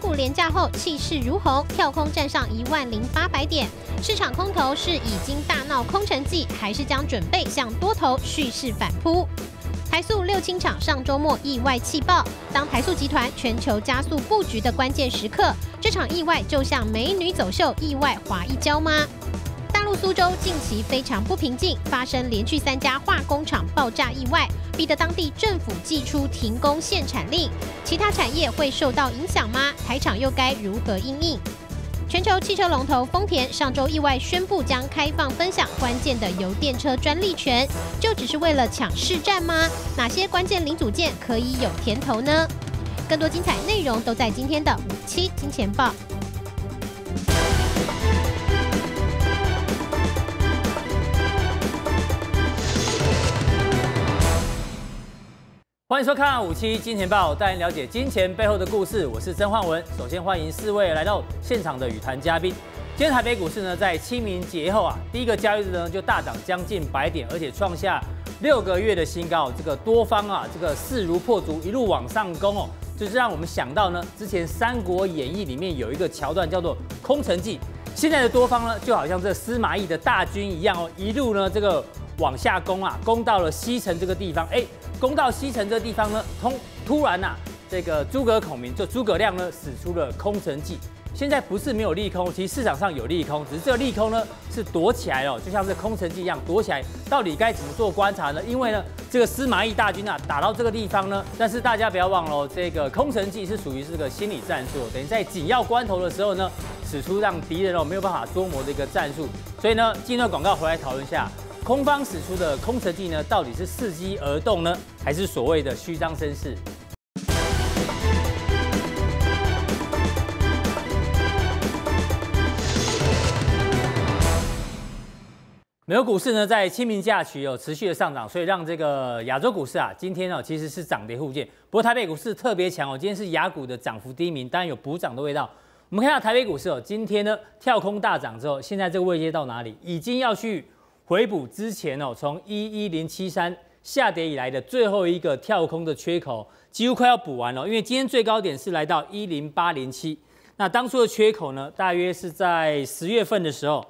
股廉价后气势如虹，跳空站上一万零八百点，市场空头是已经大闹空城计，还是将准备向多头蓄势反扑？台塑六轻厂上周末意外气爆，当台塑集团全球加速布局的关键时刻，这场意外就像美女走秀，意外滑一跤吗？苏州近期非常不平静，发生连续三家化工厂爆炸意外，逼得当地政府祭出停工限产令。其他产业会受到影响吗？台厂又该如何应应？全球汽车龙头丰田上周意外宣布将开放分享关键的油电车专利权，就只是为了抢市占吗？哪些关键零组件可以有甜头呢？更多精彩内容都在今天的五七金钱报。欢迎收看五七金钱报，带您了解金钱背后的故事。我是曾焕文。首先欢迎四位来到现场的与谈嘉宾。今天台北股市呢，在清明节后啊，第一个交易日呢就大涨将近百点，而且创下六个月的新高。这个多方啊，这个势如破竹，一路往上攻哦，就是让我们想到呢，之前《三国演义》里面有一个桥段叫做空城计。现在的多方呢，就好像这司马懿的大军一样哦，一路呢这个往下攻啊，攻到了西城这个地方，哎。攻到西城这地方呢，突突然呐、啊，这个诸葛孔明就诸葛亮呢使出了空城计。现在不是没有利空，其实市场上有利空，只是这个利空呢是躲起来了，就像是空城计一样躲起来。到底该怎么做观察呢？因为呢，这个司马懿大军啊打到这个地方呢，但是大家不要忘了，这个空城计是属于这个心理战术，等于在紧要关头的时候呢，使出让敌人哦没有办法捉摸的一个战术。所以呢，进段广告回来讨论一下。空方使出的空城计呢，到底是伺机而动呢，还是所谓的虚张声势？美国股市呢，在清明假期有持续的上涨，所以让这个亚洲股市啊，今天呢其实是涨跌互见。不过台北股市特别强哦，今天是亚股的涨幅第一名，当然有补涨的味道。我们看下台北股市哦，今天呢跳空大涨之后，现在这个位阶到哪里？已经要去。回补之前哦，从一一零七三下跌以来的最后一个跳空的缺口，几乎快要补完了。因为今天最高点是来到一零八零七，那当初的缺口呢，大约是在十月份的时候，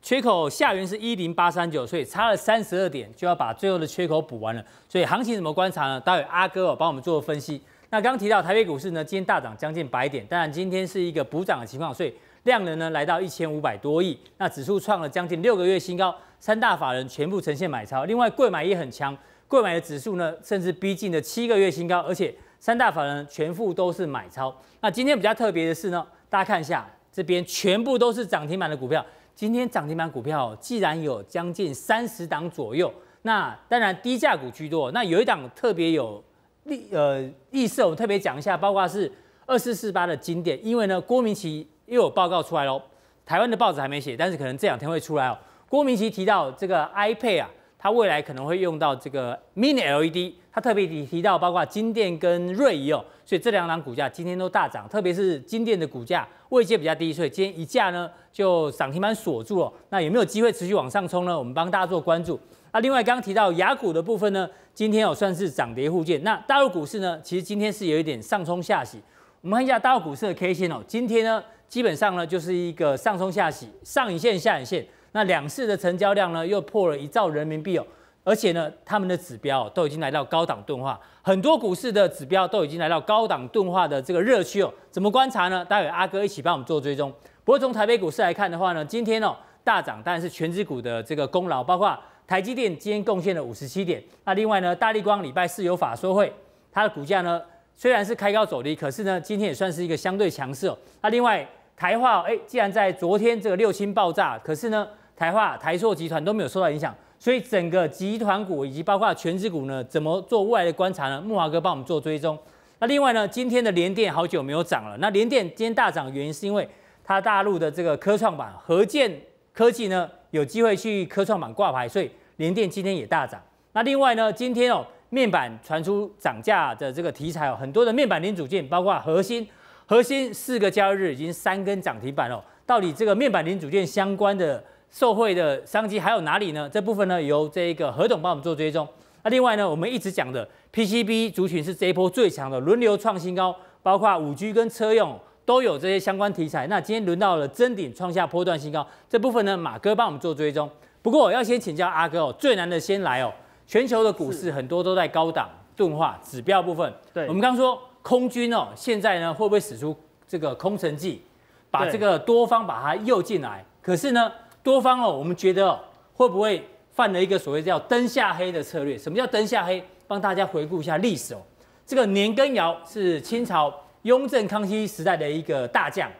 缺口下缘是一零八三九，所以差了三十二点就要把最后的缺口补完了。所以行情怎么观察呢？待会阿哥哦帮我们做分析。那刚提到台北股市呢，今天大涨将近百点，当然今天是一个补涨的情况，所以。量能呢来到一千五百多亿，那指数创了将近六个月新高，三大法人全部呈现买超，另外柜买也很强，柜买的指数呢甚至逼近了七个月新高，而且三大法人全部都是买超。那今天比较特别的是呢，大家看一下这边全部都是涨停板的股票，今天涨停板股票既然有将近三十档左右，那当然低价股居多，那有一档特别有意呃意思，我们特别讲一下，包括是二四四八的经典，因为呢郭明錤。又有报告出来喽，台湾的报纸还没写，但是可能这两天会出来哦。郭明奇提到这个 iPad 啊，它未来可能会用到这个 Mini LED，他特别提提到包括金电跟瑞仪哦，所以这两档股价今天都大涨，特别是金电的股价位阶比较低，所以今天一价呢就涨停板锁住了。那有没有机会持续往上冲呢？我们帮大家做关注。那另外刚刚提到雅股的部分呢，今天哦算是涨跌互见。那大陆股市呢，其实今天是有一点上冲下洗。我们看一下大陆股市的 K 线哦，今天呢。基本上呢，就是一个上冲下洗，上影线下影线。那两市的成交量呢，又破了一兆人民币哦。而且呢，他们的指标都已经来到高档钝化，很多股市的指标都已经来到高档钝化的这个热区哦。怎么观察呢？待会阿哥一起帮我们做追踪。不过从台北股市来看的话呢，今天哦大涨，当然是权值股的这个功劳，包括台积电今天贡献了五十七点。那另外呢，大立光礼拜四有法说会，它的股价呢虽然是开高走低，可是呢今天也算是一个相对强势哦。那另外。台化哎，既然在昨天这个六星爆炸，可是呢，台化、台塑集团都没有受到影响，所以整个集团股以及包括权值股呢，怎么做未来的观察呢？木华哥帮我们做追踪。那另外呢，今天的联电好久没有涨了。那联电今天大涨原因是因为它大陆的这个科创板合建科技呢有机会去科创板挂牌，所以联电今天也大涨。那另外呢，今天哦面板传出涨价的这个题材哦，很多的面板零组件，包括核心。核心四个交易日已经三根涨停板哦，到底这个面板零组件相关的受惠的商机还有哪里呢？这部分呢由这个何董帮我们做追踪。那另外呢，我们一直讲的 PCB 族群是这一波最强的，轮流创新高，包括五 G 跟车用都有这些相关题材。那今天轮到了臻鼎创下波段新高，这部分呢，马哥帮我们做追踪。不过我要先请教阿哥哦，最难的先来哦。全球的股市很多都在高档钝化指标部分。对，我们刚刚说空军哦，现在呢会不会使出这个空城计，把这个多方把它诱进来？可是呢，多方哦，我们觉得，会不会犯了一个所谓叫灯下黑的策略？什么叫灯下黑？帮大家回顾一下历史哦。这个年羹尧是清朝雍正、康熙时代的一个大将，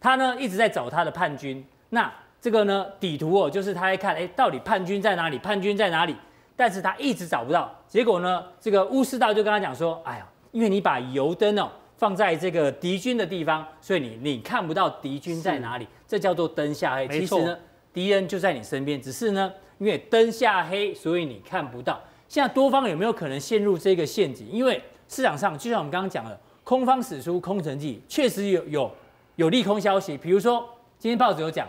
他呢一直在找他的叛军。那这个呢底图哦，就是他在看，哎，到底叛军在哪里？叛军在哪里？但是他一直找不到，结果呢，这个乌师道就跟他讲说，哎呀，因为你把油灯哦放在这个敌军的地方，所以你你看不到敌军在哪里，这叫做灯下黑。其实呢，敌人就在你身边，只是呢，因为灯下黑，所以你看不到。现在多方有没有可能陷入这个陷阱？因为市场上就像我们刚刚讲的，空方使出空城计，确实有有有利空消息，比如说今天报纸有讲，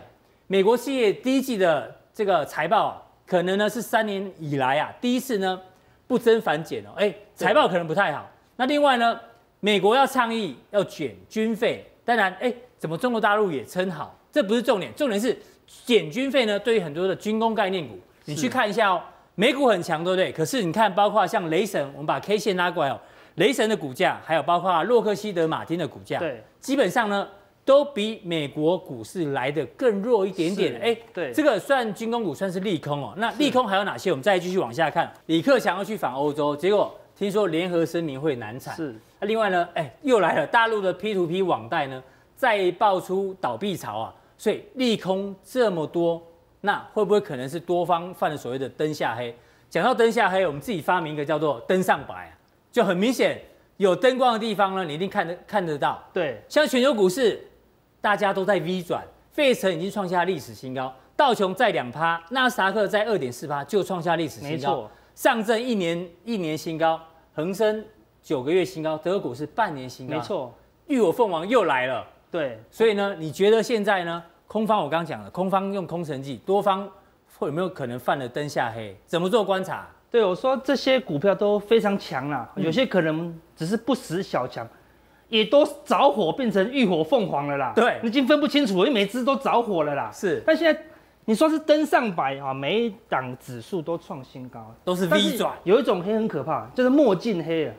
美国企业第一季的这个财报啊。可能呢是三年以来啊第一次呢不增反减哦，哎，财报可能不太好。那另外呢，美国要倡议要减军费，当然哎，怎么中国大陆也称好？这不是重点，重点是减军费呢，对于很多的军工概念股，你去看一下哦，美股很强，对不对？可是你看，包括像雷神，我们把 K 线拉过来哦，雷神的股价，还有包括洛克希德马丁的股价，对，基本上呢。都比美国股市来的更弱一点点。哎，对，这个算军工股算是利空哦。那利空还有哪些？我们再继续往下看。李克强要去访欧洲，结果听说联合声明会难产。是。那另外呢？哎，又来了，大陆的 P to P 网贷呢，再爆出倒闭潮啊。所以利空这么多，那会不会可能是多方犯了所谓的灯下黑？讲到灯下黑，我们自己发明一个叫做灯上白啊，就很明显有灯光的地方呢，你一定看得看得到。对，像全球股市。大家都在 V 转，费城已经创下历史新高，道琼在两趴，纳斯达克在二点四趴就创下历史新高。没错，上证一年一年新高，恒生九个月新高，德国股市半年新高。没错，浴火凤凰又来了。对，所以呢，你觉得现在呢，空方我刚刚讲了，空方用空城计，多方会有没有可能犯了灯下黑？怎么做观察？对，我说这些股票都非常强啦，有些可能只是不死小强。也都着火变成浴火凤凰了啦，对，你已经分不清楚，因为每只都着火了啦。是，但现在你说是灯上白啊，每一档指数都创新高，都是 V 转。有一种黑很可怕，就是墨镜黑啊。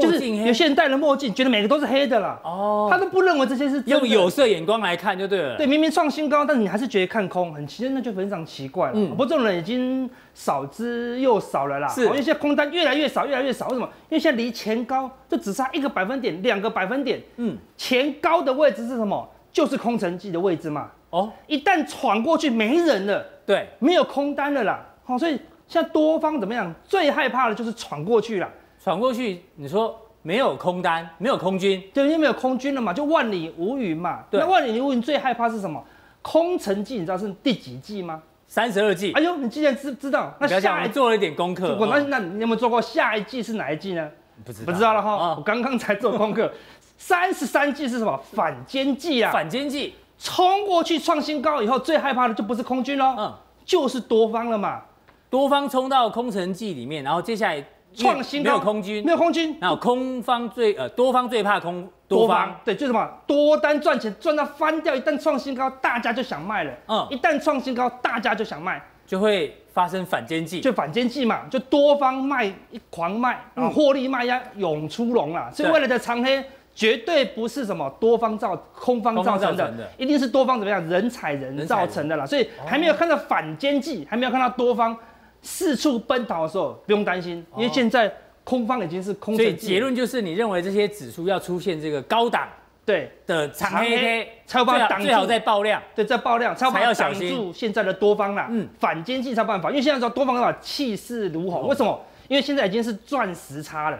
就是有些人戴了墨镜，觉得每个都是黑的啦。哦，他都不认为这些是用有色眼光来看就对了。对，明明创新高，但是你还是觉得看空，很奇怪，那就非常奇怪了。嗯，不过这种人已经少之又少了啦。是，因为现在空单越来越少，越来越少。为什么？因为现在离前高就只差一个百分点，两个百分点。嗯，前高的位置是什么？就是空城计的位置嘛。哦，一旦闯过去，没人了。对，没有空单了啦。好，所以现在多方怎么样？最害怕的就是闯过去了。闯过去，你说没有空单，没有空军，对，因为没有空军了嘛，就万里无云嘛。对，那万里无云最害怕是什么？空城计，你知道是第几计吗？三十二计。哎呦，你既然知知道，那下一做了一点功课。那那你有没有做过下一计是哪一计呢？不知道，不知道了哈。哦、我刚刚才做功课，三十三计是什么？反间计啊。反间计，冲过去创新高以后，最害怕的就不是空军喽，嗯，就是多方了嘛。多方冲到空城计里面，然后接下来。创新高，没有空军，没有空军，然后空方最呃多方最怕空多方，对，就是什么多单赚钱赚到翻掉，一旦创新高，大家就想卖了，嗯，一旦创新高，大家就想卖，就会发生反间计，就反间计嘛，就多方卖一狂卖，然后获利卖压涌出笼了，所以未来的长黑绝对不是什么多方造空方造成的，一定是多方怎么样人踩人造成的啦，所以还没有看到反间计，还没有看到多方。四处奔逃的时候不用担心，因为现在空方已经是空。所以结论就是，你认为这些指数要出现这个高档对的长黑 K，才有办法挡住，最好再爆量，对，在爆量才要挡住现在的多方啦。嗯，反间计才有办法，因为现在说多方的话气势如虹，为什么？因为现在已经是钻石差了。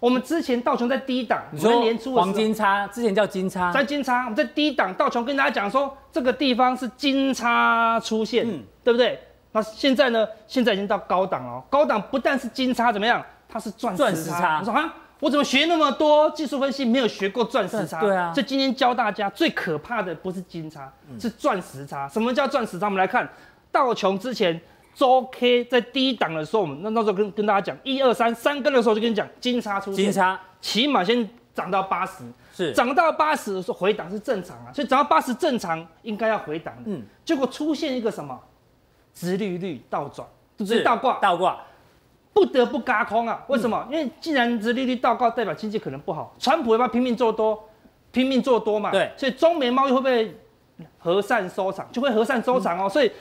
我们之前道琼在低档，你说年初黄金差，之前叫金叉，在金叉，我们在低档，道琼跟大家讲说这个地方是金叉出现，嗯，对不对？那现在呢？现在已经到高档了。高档不但是金叉怎么样？它是钻石叉。我说啊，我怎么学那么多技术分析，没有学过钻石叉？对啊。所以今天教大家最可怕的不是金叉，是钻石叉。什么叫钻石叉？我们来看道琼之前周 K 在低档的时候，我们那那时候跟跟大家讲一二三三根的时候就跟你讲金叉出现。金叉，起码先涨到八十，是涨到八十的时候回档是正常啊，所以涨到八十正常应该要回档的，嗯，结果出现一个什么，殖利率倒转，就是倒挂，倒挂，不得不轧空啊，为什么？嗯、因为既然殖利率倒挂，代表经济可能不好，川普要不要拼命做多，拼命做多嘛，对，所以中美贸易会不会和善收场，就会和善收场哦，嗯、所以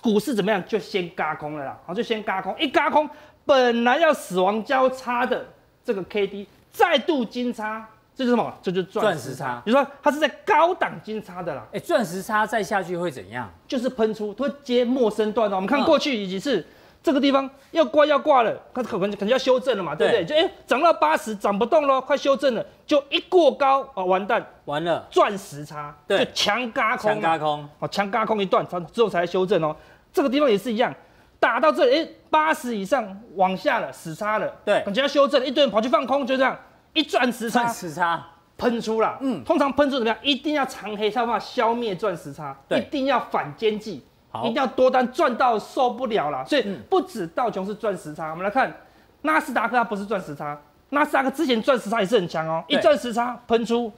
股市怎么样，就先轧空了啦，好，就先轧空，一轧空，本来要死亡交叉的这个 K D。再度金叉，这就是什么？这就是钻石叉。比如说它是在高档金叉的啦。哎，钻石差再下去会怎样？就是喷出，它会接陌生段哦。我们看过去几次，这个地方要挂要挂了，它可能可能要修正了嘛，对不对？就哎涨到八十，涨不动了，快修正了，就一过高啊，完蛋，完了，钻石差，对，就强嘎空，强嘎空，哦，强嘎空一段，之后才修正哦。这个地方也是一样，打到这里，哎，八十以上往下了，死叉了，对，感觉要修正，一堆人跑去放空，就这样。一钻石差，钻石叉喷出了。嗯，通常喷出怎么样？一定要长黑，才有办法消灭钻石叉。对，一定要反间际，好，一定要多单赚到受不了了。所以不止道琼是钻石叉，我们来看纳斯达克，它不是钻石叉。纳斯达克之前钻石叉也是很强哦，一钻石差喷出，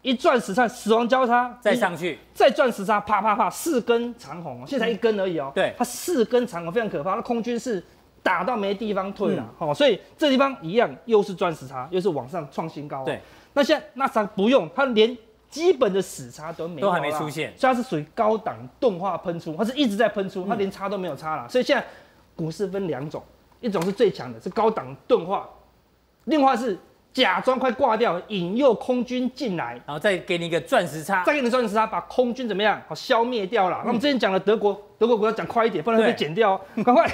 一钻石差死亡交叉再上去，再钻石叉啪啪啪四根长红，现在一根而已哦。对，它四根长红非常可怕，那空军是。打到没地方退了，好、嗯，所以这地方一样又是钻石差，又是往上创新高。对，那现在纳斯达克不用，它连基本的死差都没，都还没出现，所以它是属于高档钝化喷出，它是一直在喷出，它连叉都没有叉了。所以现在股市分两种，一种是最强的，是高档钝化，另外是假装快挂掉，引诱空军进来，然后再给你一个钻石差，再给你钻石差，把空军怎么样？好，消灭掉了。那我们之前讲的德国，德国股要讲快一点，不然会被剪掉，哦赶快。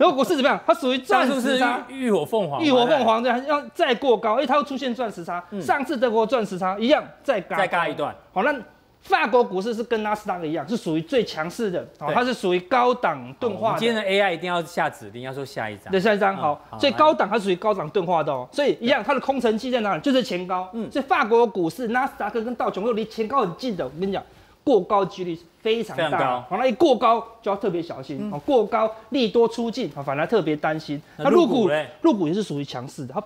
德国股市怎么样？它属于钻石差，浴火凤凰，浴火凤凰这样要再过高，哎，它会出现钻石差。嗯、上次德国钻石差一样再嘎，再嘎一段。好，那法国股市是跟纳斯达克一样，是属于最强势的。它是属于高档钝化的。今天的 AI 一定要下指令，要说下一张。对，下一张好。所以高档它属于高档钝化的哦。所以一样，它的空城计在哪里？就是前高。嗯。所以法国股市纳斯达克跟道琼又离前高很近的。我跟你讲。过高几率是非常大，好，那一过高就要特别小心，哦，过高利多出尽，反而特别担心。那入股，入股也是属于强势的，它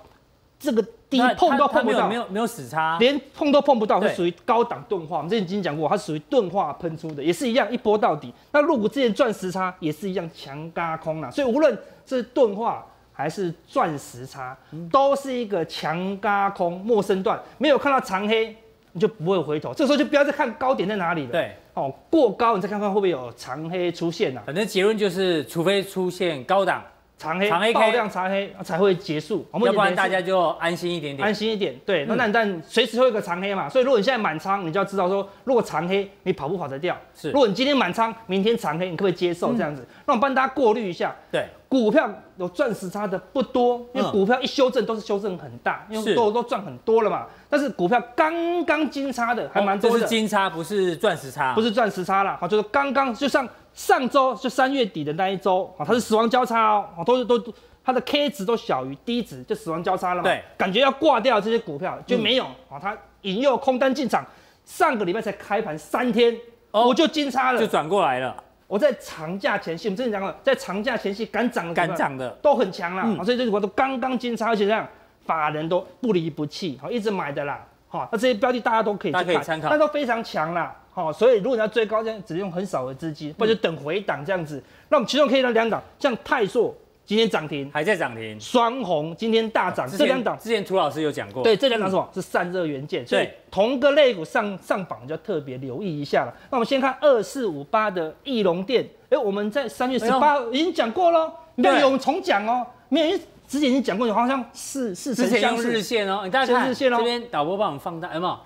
这个低碰都碰不到，没有没有死叉，连碰都碰不到，是属于高档钝化。我们之前已经讲过，它属于钝化喷出的，也是一样一波到底。那入股之前钻石差也是一样强嘎空了，所以无论是钝化还是钻石差，都是一个强加空陌生段，没有看到长黑。你就不会回头，这时候就不要再看高点在哪里了。对，哦，过高你再看看会不会有长黑出现呐、啊？反正结论就是，除非出现高档长黑、长黑爆量长黑才会结束，要不然大家就安心一点点。安心一点，对。那那但随时会有个长黑嘛，所以如果你现在满仓，你就要知道说，如果长黑你跑不跑得掉？是。如果你今天满仓，明天长黑，你可不可以接受这样子？嗯、那我帮大家过滤一下。对。股票有钻石差的不多，因为股票一修正都是修正很大，因为都都赚很多了嘛。但是股票刚刚金叉的还蛮多的，是金叉，不是钻石叉，不是钻石叉啦。好，就是刚刚就像上周就三月底的那一周，啊，它是死亡交叉哦，都是都它的 K 值都小于 D 值，就死亡交叉了嘛。对，感觉要挂掉这些股票就没有啊，它引诱空单进场，上个礼拜才开盘三天，我就金叉了，就转过来了。我在长假前夕，我们之前讲了，在长假前夕敢涨的，敢涨的都很强啦。嗯、所以这些股票都刚刚金叉，而且这样法人都不离不弃，好一直买的啦。好，那这些标的大家都可以去看，那都非常强啦。好，所以如果你要追高，这样只用很少的资金，或者等回档这样子。那我们其中可以让两档，像泰硕。今天涨停，还在涨停。双红今天大涨，这两档之前涂老师有讲过。对，这两档是什么？是散热元件。所以同个类股上上榜就要特别留意一下了。那我们先看二四五八的翼龙电，哎，我们在三月十八已经讲过了，没有，我们重讲哦。没有，之前已经讲过，好像是是之前用日线哦，你大家看日线哦。这边导播帮我们放大，有没有？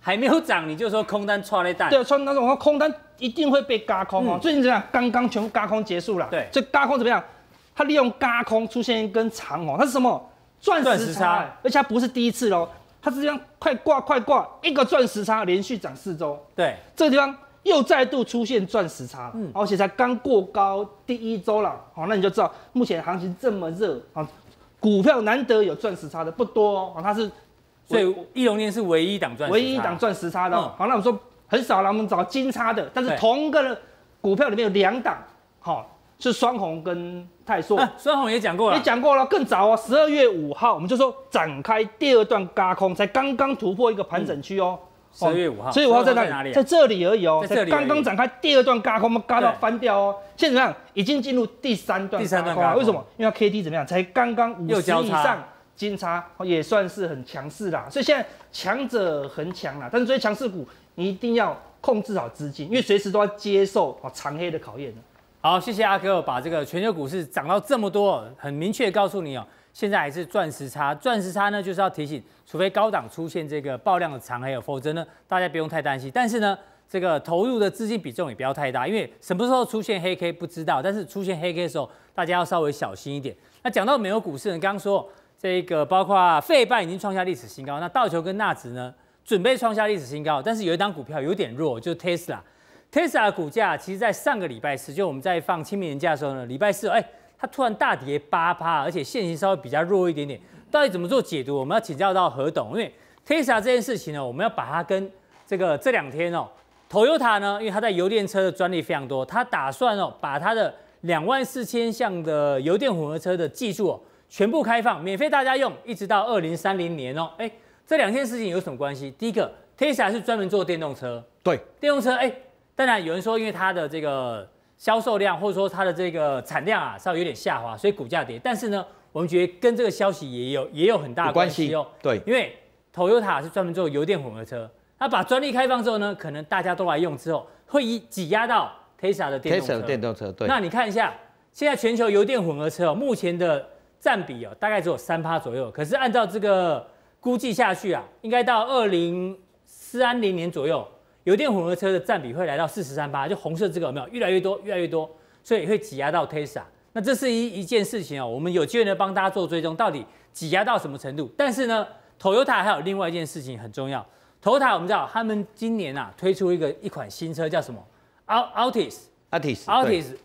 还没有涨，你就说空单踹了一单。对，穿那种空单一定会被轧空哦。最近怎样，刚刚全部轧空结束了。对，这轧空怎么样？它利用轧空出现一根长红，它是什么？钻石差，而且它不是第一次喽，它是这样快挂快挂一个钻石差，连续涨四周。对，这个地方又再度出现钻石叉，嗯，而且才刚过高第一周了，好，那你就知道目前行情这么热啊，股票难得有钻石差的不多哦，它是，所以义隆电是唯一档钻，唯一一档钻石差的，好，那我们说很少了，我们找金叉的，但是同个的股票里面有两档，好，是双红跟。泰硕。双红也讲过了，也讲过了，更早哦，十二月五号我们就说展开第二段轧空，才刚刚突破一个盘整区哦。十二月五号，十二月五号在哪里？在这里而已哦，才刚刚展开第二段轧空，我们轧到翻掉哦。现在怎么样？已经进入第三段。第三段轧空，为什么？因为 K D 怎么样？才刚刚五十以上金叉，也算是很强势啦。所以现在强者恒强啦，但是这些强势股你一定要控制好资金，因为随时都要接受啊长黑的考验。好，谢谢阿哥把这个全球股市涨到这么多，很明确告诉你哦。现在还是钻石差，钻石差呢，就是要提醒，除非高档出现这个爆量的长黑，否则呢，大家不用太担心。但是呢，这个投入的资金比重也不要太大，因为什么时候出现黑 K 不知道，但是出现黑 K 的时候，大家要稍微小心一点。那讲到美国股市呢，刚刚说这个包括费半已经创下历史新高，那道琼跟纳指呢，准备创下历史新高，但是有一档股票有点弱，就是 Tesla，Tesla 的股价其实在上个礼拜四，就我们在放清明年假的时候呢，礼拜四，哎。它突然大跌八趴，而且线型稍微比较弱一点点，到底怎么做解读？我们要请教到何董，因为 Tesla 这件事情呢，我们要把它跟这个这两天哦，Toyota 呢，因为它在油电车的专利非常多，它打算哦把它的两万四千项的油电混合车的技术哦全部开放，免费大家用，一直到二零三零年哦。哎，这两件事情有什么关系？第一个，Tesla 是专门做电动车，对，电动车，哎，当然有人说因为它的这个。销售量或者说它的这个产量啊，稍微有点下滑，所以股价跌。但是呢，我们觉得跟这个消息也有也有很大的关系哦。对，因为 Toyota 是专门做油电混合车，它把专利开放之后呢，可能大家都来用之后，会以挤压到 Tesla 的电动车。Tesla 的电动车，对。那你看一下，现在全球油电混合车哦，目前的占比哦，大概只有三趴左右。可是按照这个估计下去啊，应该到二零三零年左右。油电混合车的占比会来到四十三八，就红色这个有没有越来越多，越来越多，所以会挤压到 Tesla。那这是一一件事情哦，我们有机会呢帮大家做追踪，到底挤压到什么程度？但是呢，Toyota 还有另外一件事情很重要。Toyota 我们知道他们今年啊推出一个一款新车叫什么？Altis，Altis，Altis，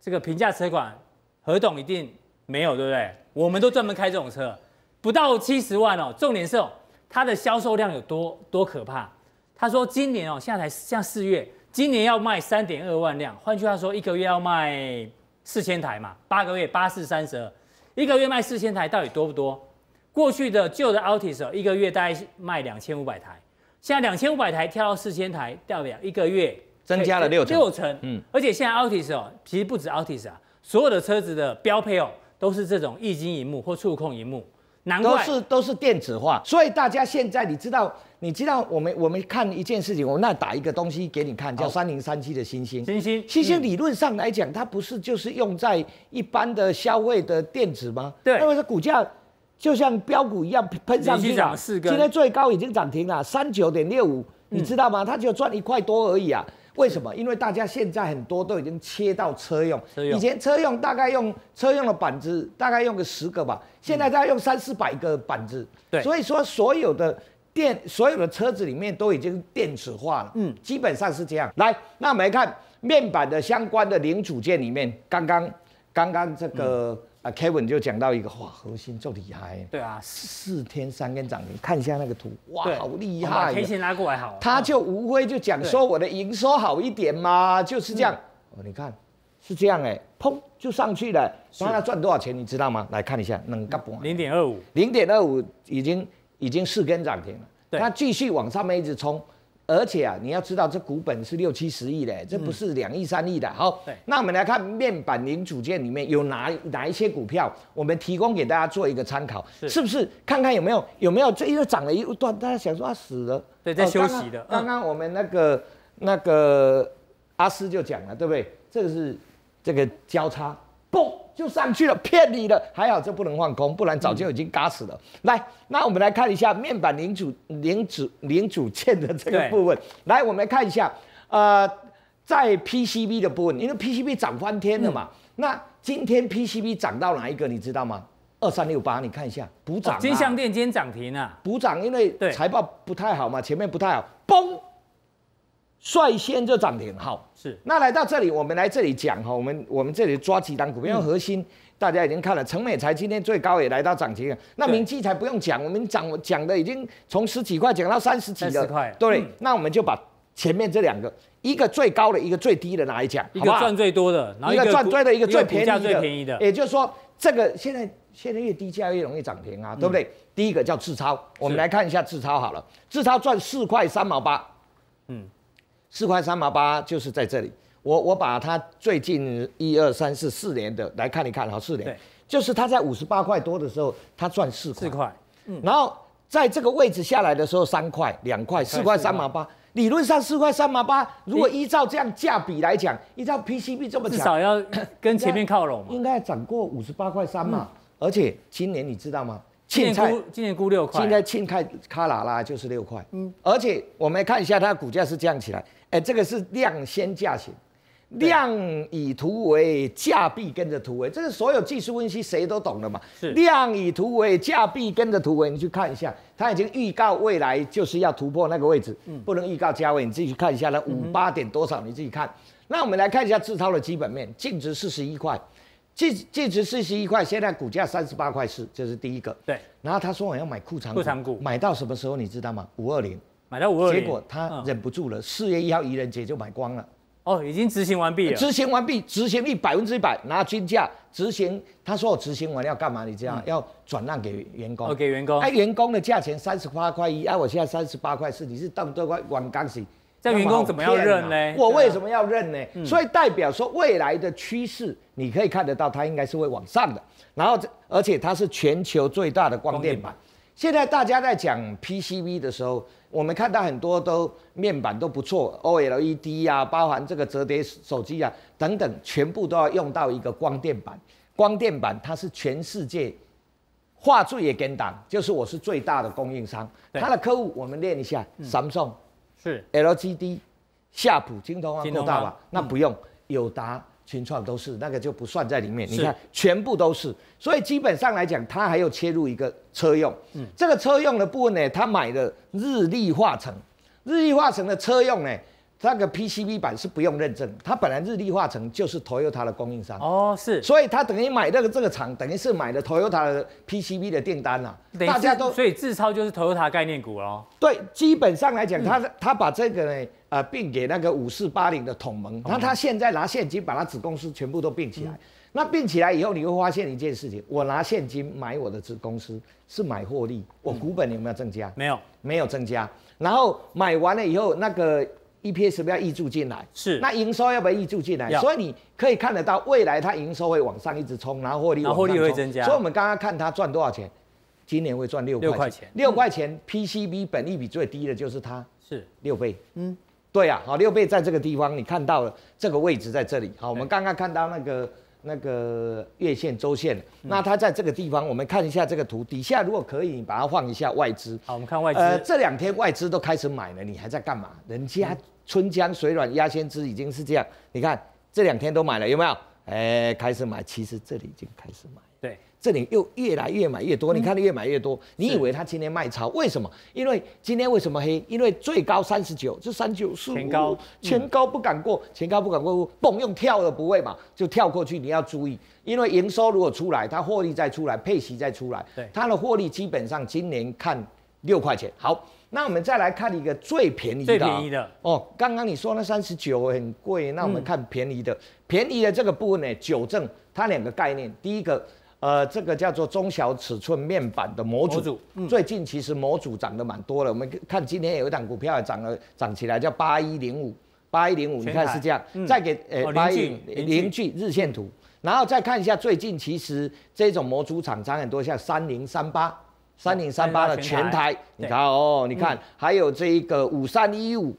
这个平价车款，何董一定没有对不对？我们都专门开这种车，不到七十万哦。重点是哦，它的销售量有多多可怕？他说：“今年哦，现在才像四月，今年要卖三点二万辆。换句话说，一个月要卖四千台嘛，八个月八四三十二，一个月卖四千台，到底多不多？过去的旧的 Altis 哦，一个月大概卖两千五百台，现在两千五百台跳到四千台，代表一个月增加了六成。六成，嗯，而且现在 Altis 哦，其实不止 Altis 啊，所有的车子的标配哦，都是这种液晶荧幕或触控荧幕，难怪都是都是电子化，所以大家现在你知道。”你知道我们我们看一件事情，我那打一个东西给你看，叫三零三七的星星。星星星星理论上来讲，它不是就是用在一般的消费的电子吗？对。因为它股价就像标股一样喷上去了，今天最高已经涨停了，三九点六五，你知道吗？它就赚一块多而已啊。为什么？因为大家现在很多都已经切到车用，以前车用大概用车用的板子大概用个十个吧，现在大概用三四百个板子。对。所以说所有的。电所有的车子里面都已经电子化了，嗯，基本上是这样。来，那我们来看面板的相关的零组件里面，刚刚刚刚这个啊、嗯、Kevin 就讲到一个，哇，核心这么厉害，对啊，四天三根涨停，看一下那个图，哇，好厉害，把 K 线拉过来好，他就无非就讲说我的营收好一点嘛，就是这样。哦，你看是这样哎，砰就上去了，然后他赚多少钱你知道吗？来看一下，能干不？零点二五，零点二五已经。已经四根涨停了，对。它继续往上面一直冲，而且啊，你要知道这股本是六七十亿的，这不是两亿三亿的。好，那我们来看面板零组件里面有哪哪一些股票，我们提供给大家做一个参考，是，是不是？看看有没有有没有这一个涨了一段，大家想说啊死了，对，在休息的。哦、刚刚、嗯、我们那个那个阿斯就讲了，对不对？这个是这个交叉，嘣。就上去了，骗你了，还好这不能放空，不然早就已经嘎死了。嗯、来，那我们来看一下面板零组零组零组件的这个部分。来，我们来看一下，呃，在 PCB 的部分，因为 PCB 涨翻天了嘛。嗯、那今天 PCB 涨到哪一个？你知道吗？二三六八，你看一下，补涨、啊。金相电今天涨停啊，补涨，因为财报不太好嘛，前面不太好，嘣。率先就涨停，好是。那来到这里，我们来这里讲哈，我们我们这里抓几档股票，核心大家已经看了，成美材今天最高也来到涨停了。那明基才不用讲，我们讲讲的已经从十几块讲到三十几了，块。对，那我们就把前面这两个，一个最高的，一个最低的，拿来讲？一个赚最多的，一个赚最多的，一个最便宜的。最便宜的。也就是说，这个现在现在越低价越容易涨停啊，对不对？嗯、第一个叫智超，我们来看一下智超好了，智超赚四块三毛八，嗯，四块三毛八就是在这里。我我把它最近一二三四四年的来看一看，好，四年，就是它在五十八块多的时候，它赚四块，四块，嗯，然后在这个位置下来的时候，三块、两块、四块三毛八，理论上四块三毛八，如果依照这样价比来讲，依照 PCB 这么讲，至少要 跟前面靠拢嘛，应该涨过五十八块三嘛，而且今年你知道吗？今年估今年估六块，现在庆开卡拉拉就是六块，嗯，而且我们看一下它的股价是这样起来，哎，这个是量先价行。量以图为，价必跟着图为，这是所有技术分析谁都懂的嘛。是量以图为，价必跟着图为，你去看一下，它已经预告未来就是要突破那个位置，嗯、不能预告价位，你自己去看一下，那五八点多少，你自己看。嗯、那我们来看一下智超的基本面，净值四十一块，净净值四十一块，现在股价三十八块四，这是第一个。对。然后他说我要买库藏库藏股，买到什么时候你知道吗？五二零，买到五二零，结果他忍不住了，四、嗯、月一号愚人节就买光了。哦，已经执行完毕了。执行完毕，执行率百分之一百，拿均价执行。他说我执行完要干嘛？你这样、嗯、要转让给员工。哦，给员工。哎、啊，员工的价钱三十八块一，哎，我现在三十八块四，你是当多块往刚洗？这员工怎么要认呢？我为什么要认呢？嗯、所以代表说未来的趋势，你可以看得到，它应该是会往上的。然后，而且它是全球最大的光电板。现在大家在讲 PCB 的时候。我们看到很多都面板都不错，OLED 啊，包含这个折叠手机啊等等，全部都要用到一个光电板。光电板它是全世界画最也跟档，就是我是最大的供应商。它的客户我们练一下，Samsung、嗯、是 LGD、夏普、京东啊，够大吧？那不用，友达。嗯群创都是那个就不算在里面，你看全部都是，所以基本上来讲，它还有切入一个车用，嗯，这个车用的部分呢，它买了日立化成，日立化成的车用呢，那个 PCB 板是不用认证，它本来日立化成就是 Toyota 的供应商，哦是，所以他等于买那个这个厂，等于是买了 Toyota 的 PCB 的订单啊，大家都，所以智超就是 Toyota 概念股哦，对，基本上来讲，他他把这个呢。呃，并给那个五四八零的统盟，那他现在拿现金把他子公司全部都并起来，那并起来以后，你会发现一件事情：我拿现金买我的子公司是买获利，我股本有没有增加？没有，没有增加。然后买完了以后，那个 EPS 要不要溢注进来？是。那营收要不要溢注进来？所以你可以看得到，未来它营收会往上一直冲，然后获利往上，获利会增加。所以我们刚刚看它赚多少钱，今年会赚六块钱。六块钱，PCB 本益比最低的就是它，是六倍。嗯。对呀、啊，好，六倍在这个地方，你看到了这个位置在这里。好，我们刚刚看到那个那个月线、周线，那它在这个地方，我们看一下这个图底下，如果可以，你把它放一下外资。好，我们看外资。呃，这两天外资都开始买了，你还在干嘛？人家春江水暖鸭先知已经是这样，你看这两天都买了，有没有？哎，开始买，其实这里已经开始买。对。这里又越来越买越多，你看越买越多，你以为他今天卖超？为什么？因为今天为什么黑？因为最高三十九，这三九四，前高前高不敢过，前高不敢过，蹦用跳的不会嘛，就跳过去。你要注意，因为营收如果出来，它获利再出来，配息再出来，对，它的获利基本上今年看六块钱。好，那我们再来看一个最便宜的，最便宜的哦。刚刚你说那三十九很贵，那我们看便宜的，便宜的这个部分呢，九正它两个概念，第一个。呃，这个叫做中小尺寸面板的模组，模组嗯、最近其实模组涨得蛮多了。我们看今天有一档股票也涨了，涨起来叫八一零五，八一零五，你看是这样。嗯、再给呃八一零聚日线图，然后再看一下最近其实这种模组厂商很多，像三零三八，三零三八的全台，你看哦，你看还有这一个五三一五，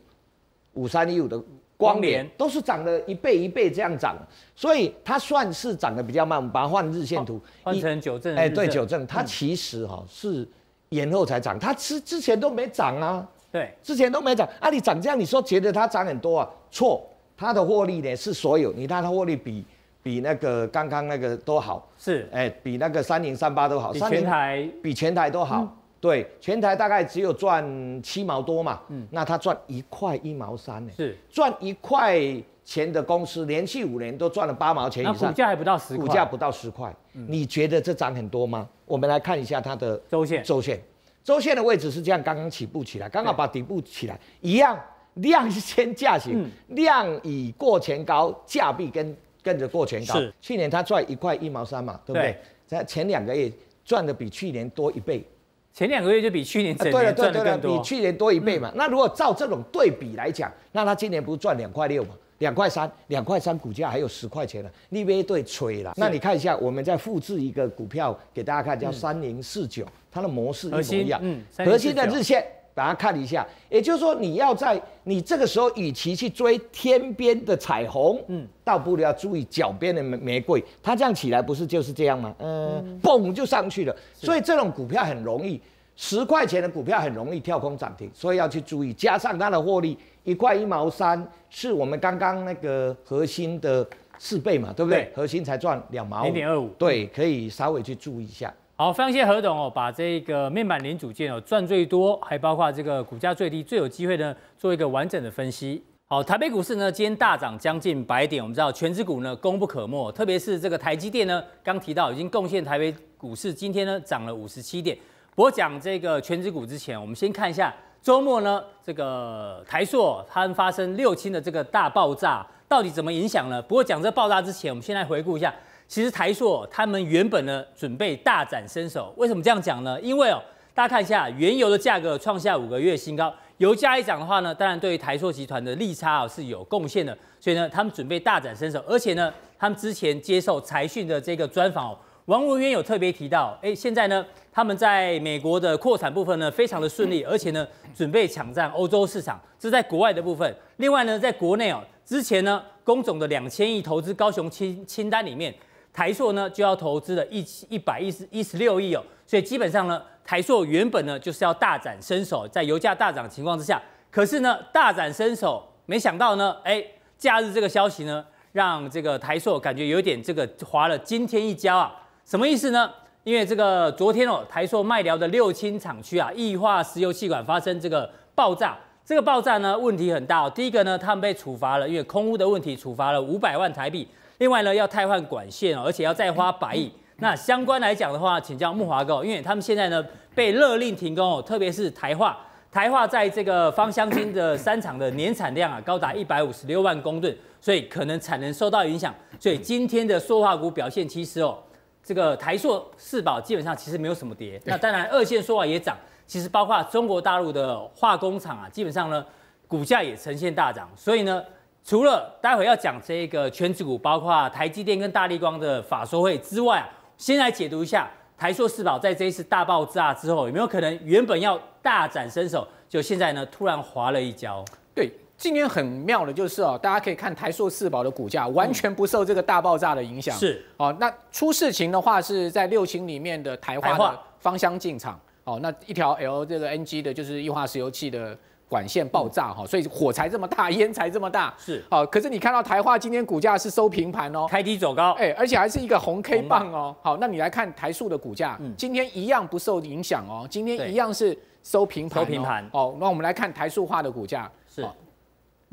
五三一五的。光联都是涨了一倍一倍这样涨，所以它算是涨得比较慢。我们把它换日线图，换成九正。哎，对，九正，它其实哈是延后才涨，它之之前都没涨啊。对，之前都没涨。啊，你涨这样，你说觉得它涨很多啊？错，它的获利呢是所有，你看它获利比比那个刚刚那个都好，是，哎，比那个三零三八都好，比全台比全台都好。对，全台大概只有赚七毛多嘛，嗯，那他赚一块一毛三呢，是。赚一块钱的公司，连续五年都赚了八毛钱以上，股价还不到十块，股价不到十块，嗯，你觉得这涨很多吗？我们来看一下它的周线，周线，周线的位置是这样，刚刚起步起来，刚好把底部起来，一样，量先价行，量以过前高，价必跟跟着过前高。是，去年他赚一块一毛三嘛，对不对？在前两个月赚的比去年多一倍，前两个月就比去年整年赚的更多，比去年多一倍嘛。那如果照这种对比来讲，那他今年不是赚两块六嘛？两块三，两块三股价还有十块钱呢，你别对吹了。那你看一下，我们再复制一个股票给大家看，叫三零四九，它的模式一模一样。嗯，核心的日线，大家看一下。也就是说，你要在你这个时候，与其去追天边的彩虹，嗯，倒不如要注意脚边的玫玫瑰。它这样起来不是就是这样吗？嗯，嘣就上去了。所以这种股票很容易，十块钱的股票很容易跳空涨停，所以要去注意。加上它的获利。一块一毛三，是我们刚刚那个核心的四倍嘛，对不对？对，核心才赚两毛零点二五，对，可以稍微去注意一下。好，非常谢谢何董哦，把这个面板零组件哦赚最多，还包括这个股价最低、最有机会呢，做一个完整的分析。好，台北股市呢今天大涨将近百点，我们知道权值股呢功不可没，特别是这个台积电呢，刚提到已经贡献台北股市今天呢涨了五十七点。不过讲这个权值股之前，我们先看一下。周末呢，这个台塑它发生六轻的这个大爆炸，到底怎么影响呢？不过讲这爆炸之前，我们先来回顾一下，其实台塑他们原本呢准备大展身手，为什么这样讲呢？因为哦，大家看一下原油的价格创下五个月新高，油价一涨的话呢，当然对于台塑集团的利差啊是有贡献的，所以呢，他们准备大展身手，而且呢，他们之前接受财讯的这个专访哦。王文渊有特别提到，哎，现在呢，他们在美国的扩产部分呢，非常的顺利，而且呢，准备抢占欧洲市场，这是在国外的部分。另外呢，在国内哦，之前呢，工总的两千亿投资高雄清清单里面，台塑呢就要投资了一一百一十一十六亿哦，所以基本上呢，台塑原本呢就是要大展身手，在油价大涨情况之下，可是呢，大展身手，没想到呢，哎，假日这个消息呢，让这个台塑感觉有点这个滑了惊天一跤啊。什么意思呢？因为这个昨天哦，台塑麦寮的六轻厂区啊，液化石油气管发生这个爆炸。这个爆炸呢，问题很大哦。第一个呢，他们被处罚了，因为空污的问题，处罚了五百万台币。另外呢，要汰换管线哦，而且要再花百亿。那相关来讲的话，请教木华哥，因为他们现在呢被勒令停工哦，特别是台化，台化在这个芳香精的三厂的年产量啊，高达一百五十六万公吨，所以可能产能受到影响。所以今天的塑化股表现其实哦。这个台塑四宝基本上其实没有什么跌，那当然二线塑化也涨，其实包括中国大陆的化工厂啊，基本上呢股价也呈现大涨。所以呢，除了待会要讲这个权值股，包括台积电跟大立光的法说会之外啊，先来解读一下台塑四宝在这一次大爆炸之后，有没有可能原本要大展身手，就现在呢突然滑了一跤？对。今天很妙的就是哦，大家可以看台塑四宝的股价完全不受这个大爆炸的影响。是哦，那出事情的话是在六型里面的台化的芳香进场哦，那一条 L 这个 NG 的就是液化石油气的管线爆炸哈，所以火才这么大，烟才这么大。是。好，可是你看到台化今天股价是收平盘哦，开低走高，哎，而且还是一个红 K 棒哦。好，那你来看台塑的股价，今天一样不受影响哦，今天一样是收平盘。收平盘。哦，那我们来看台塑化的股价。是。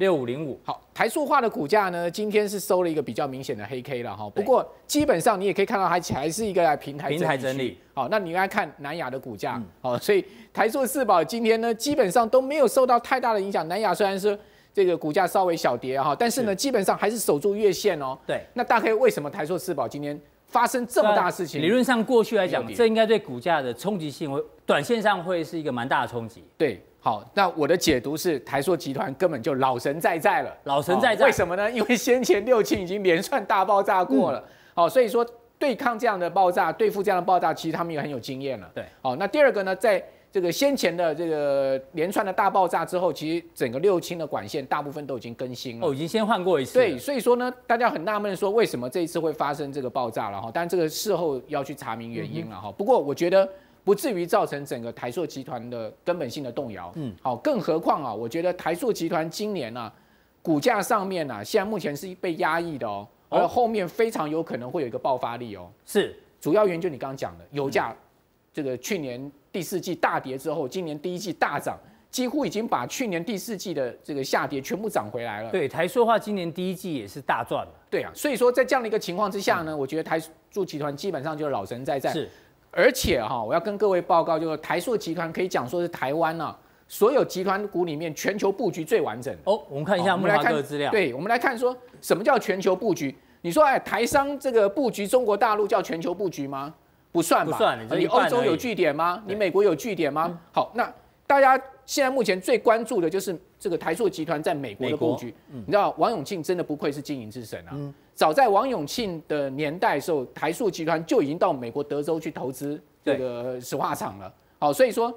六五零五，好，台塑化的股价呢，今天是收了一个比较明显的黑 K 了哈。不过基本上你也可以看到，它还是一个平台平台整理。好，那你来看南亚的股价，好，所以台塑四宝今天呢，基本上都没有受到太大的影响。南亚虽然是这个股价稍微小跌哈，但是呢，基本上还是守住月线哦。对，那大概为什么台塑四宝今天发生这么大的事情？理论上过去来讲，这应该对股价的冲击性会短线上会是一个蛮大的冲击。对。好，那我的解读是台塑集团根本就老神在在了，老神在在。为什么呢？因为先前六轻已经连串大爆炸过了，好，所以说对抗这样的爆炸，对付这样的爆炸，其实他们也很有经验了。对，好，那第二个呢，在这个先前的这个连串的大爆炸之后，其实整个六轻的管线大部分都已经更新了，哦，已经先换过一次。对，所以说呢，大家很纳闷说为什么这一次会发生这个爆炸了哈？但这个事后要去查明原因了哈。不过我觉得。不至于造成整个台塑集团的根本性的动摇。嗯，好，更何况啊，我觉得台塑集团今年啊，股价上面啊，现在目前是被压抑的哦，而后面非常有可能会有一个爆发力哦。是，主要原因就你刚刚讲的，油价这个去年第四季大跌之后，今年第一季大涨，几乎已经把去年第四季的这个下跌全部涨回来了。对，台塑化今年第一季也是大赚了。对啊，所以说在这样的一个情况之下呢，我觉得台塑集团基本上就是老神在在。是。而且哈，我要跟各位报告，就是台塑集团可以讲说是台湾呢所有集团股里面全球布局最完整哦。我们看一下我们来看资料。对，我们来看说什么叫全球布局？你说哎，台商这个布局中国大陆叫全球布局吗？不算吧。不算。你欧洲有据点吗？你美国有据点吗？嗯、好，那大家现在目前最关注的就是这个台塑集团在美国的布局。嗯、你知道王永庆真的不愧是经营之神啊。嗯、早在王永庆的年代的时候，台塑集团就已经到美国德州去投资这个石化厂了。好，所以说，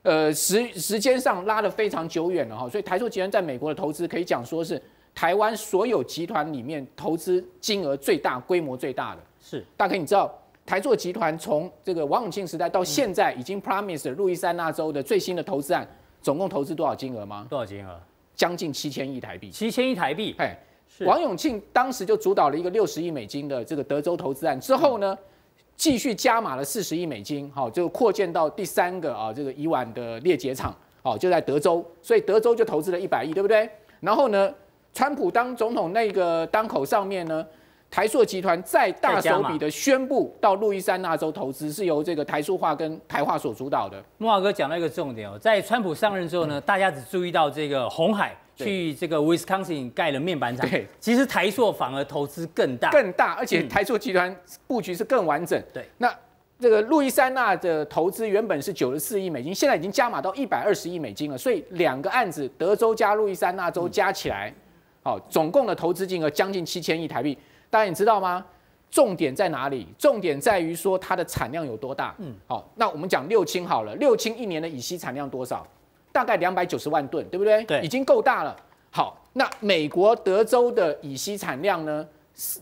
呃，时时间上拉得非常久远了哈。所以台塑集团在美国的投资可以讲说是。台湾所有集团里面投资金额最大、规模最大的是，大哥你知道台塑集团从这个王永庆时代到现在，已经 promise 路易斯安那州的最新的投资案，总共投资多少金额吗？多少金额？将近七千亿台币。七千亿台币。哎，王永庆当时就主导了一个六十亿美金的这个德州投资案，之后呢，继续加码了四十亿美金，好，就扩建到第三个啊这个乙烷的裂解厂，好，就在德州，所以德州就投资了一百亿，对不对？然后呢？川普当总统那个当口上面呢，台塑集团再大手笔的宣布到路易斯安那州投资，是由这个台塑化跟台化所主导的。木华哥讲到一个重点哦，在川普上任之后呢，大家只注意到这个红海去这个 Wisconsin 盖了面板厂，对，其实台塑反而投资更大，更大，而且台塑集团布局是更完整。对，那这个路易斯安那的投资原本是九十四亿美金，现在已经加码到一百二十亿美金了，所以两个案子，德州加路易斯安那州加起来。好，总共的投资金额将近七千亿台币，大家你知道吗？重点在哪里？重点在于说它的产量有多大。嗯，好，那我们讲六轻好了，六轻一年的乙烯产量多少？大概两百九十万吨，对不对？对，已经够大了。好，那美国德州的乙烯产量呢？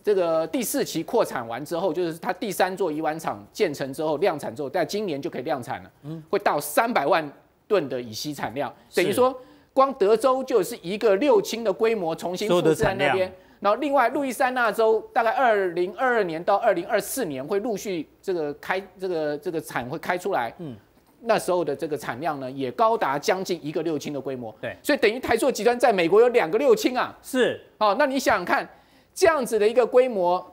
这个第四期扩产完之后，就是它第三座乙烷厂建成之后量产之后，在今年就可以量产了。嗯，会到三百万吨的乙烯产量，等于说。光德州就是一个六轻的规模重新复制在那边，然后另外路易斯安那州大概二零二二年到二零二四年会陆续这个开这个这个产会开出来，嗯，那时候的这个产量呢也高达将近一个六轻的规模，对，所以等于台塑集团在美国有两个六轻啊，是，好，那你想想看这样子的一个规模，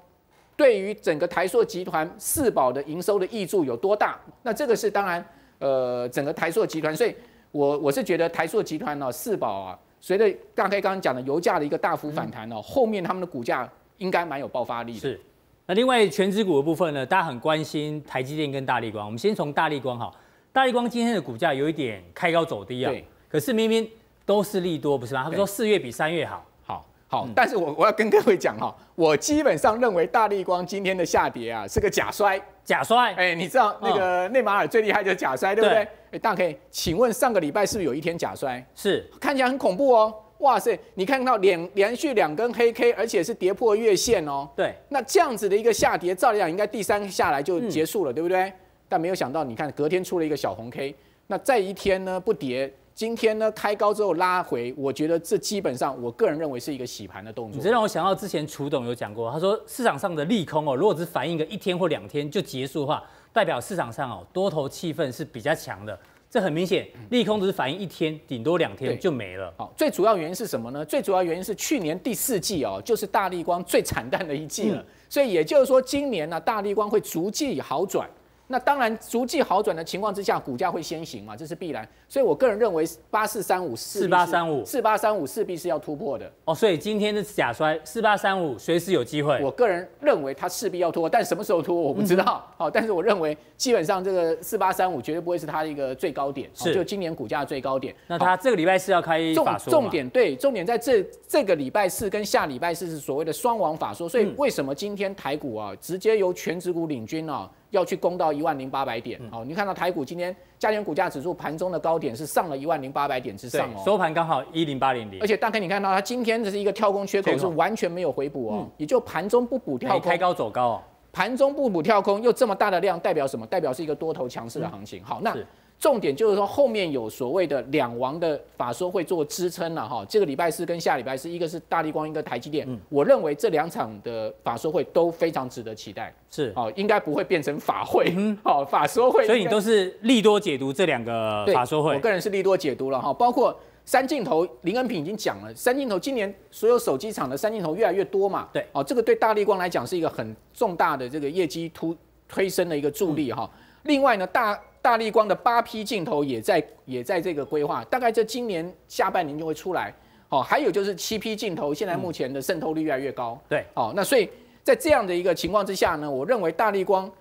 对于整个台塑集团四宝的营收的挹注有多大？那这个是当然，呃，整个台塑集团，所以。我我是觉得台塑集团呢，四宝啊，随着大概刚刚讲的油价的一个大幅反弹哦，嗯、后面他们的股价应该蛮有爆发力的。是。那另外权值股的部分呢，大家很关心台积电跟大力光。我们先从大力光哈，大力光今天的股价有一点开高走低啊。对。可是明明都是利多，不是吗？他们说四月比三月好。好，好。但是我我要跟各位讲哈，我基本上认为大力光今天的下跌啊是个假摔。假摔。哎，你知道那个内马尔最厉害就是假摔，对不对？哎，大家可以请问上个礼拜是不是有一天假摔？是，看起来很恐怖哦。哇塞，你看到连连续两根黑 K，而且是跌破月线哦。对，那这样子的一个下跌，照理讲应该第三下来就结束了，嗯、对不对？但没有想到，你看隔天出了一个小红 K，那再一天呢不跌，今天呢开高之后拉回，我觉得这基本上我个人认为是一个洗盘的动作。你这让我想到之前楚董有讲过，他说市场上的利空哦，如果只反映个一天或两天就结束的话。代表市场上哦，多头气氛是比较强的，这很明显，利空只是反映一天，顶多两天就没了。好，最主要原因是什么呢？最主要原因是去年第四季哦，就是大立光最惨淡的一季了，嗯、所以也就是说，今年呢、啊，大立光会逐季好转。那当然，逐季好转的情况之下，股价会先行嘛，这是必然。所以我个人认为，八四三五四八三五四八三五势必是要突破的哦。所以今天的假摔四八三五随时有机会。我个人认为它势必要突破，但什么时候突破我不知道。好、但是我认为基本上这个四八三五绝对不会是它的一个最高点，是就今年股价的最高点。那它这个礼拜四要开法重，重点对，重点在这这个礼拜四跟下礼拜四是所谓的双王法说。所以为什么今天台股啊直接由全指股领军啊？要去攻到一万零八百点，好，你看到台股今天加权股价指数盘中的高点是上了一万零八百点之上哦，收盘刚好一零八零零，而且大概你看到它今天这是一个跳空缺口是完全没有回补哦，也就盘中不补跳空，开高走高哦，盘中不补跳空又这么大的量，代表什么？代表是一个多头强势的行情。好，那。重点就是说，后面有所谓的两王的法说会做支撑了哈。这个礼拜四跟下礼拜四，一个是大力光，一个台积电。嗯，我认为这两场的法说会都非常值得期待。是，哦，应该不会变成法会。嗯，好，法说会。所以你都是利多解读这两个法说会。我个人是利多解读了哈，包括三镜头，林恩平已经讲了，三镜头今年所有手机厂的三镜头越来越多嘛。对，哦，这个对大力光来讲是一个很重大的这个业绩突推升的一个助力哈。嗯另外呢，大大力光的八 P 镜头也在也在这个规划，大概在今年下半年就会出来。哦，还有就是七 P 镜头，现在目前的渗透率越来越高。对，哦，那所以在这样的一个情况之下呢，我认为大力光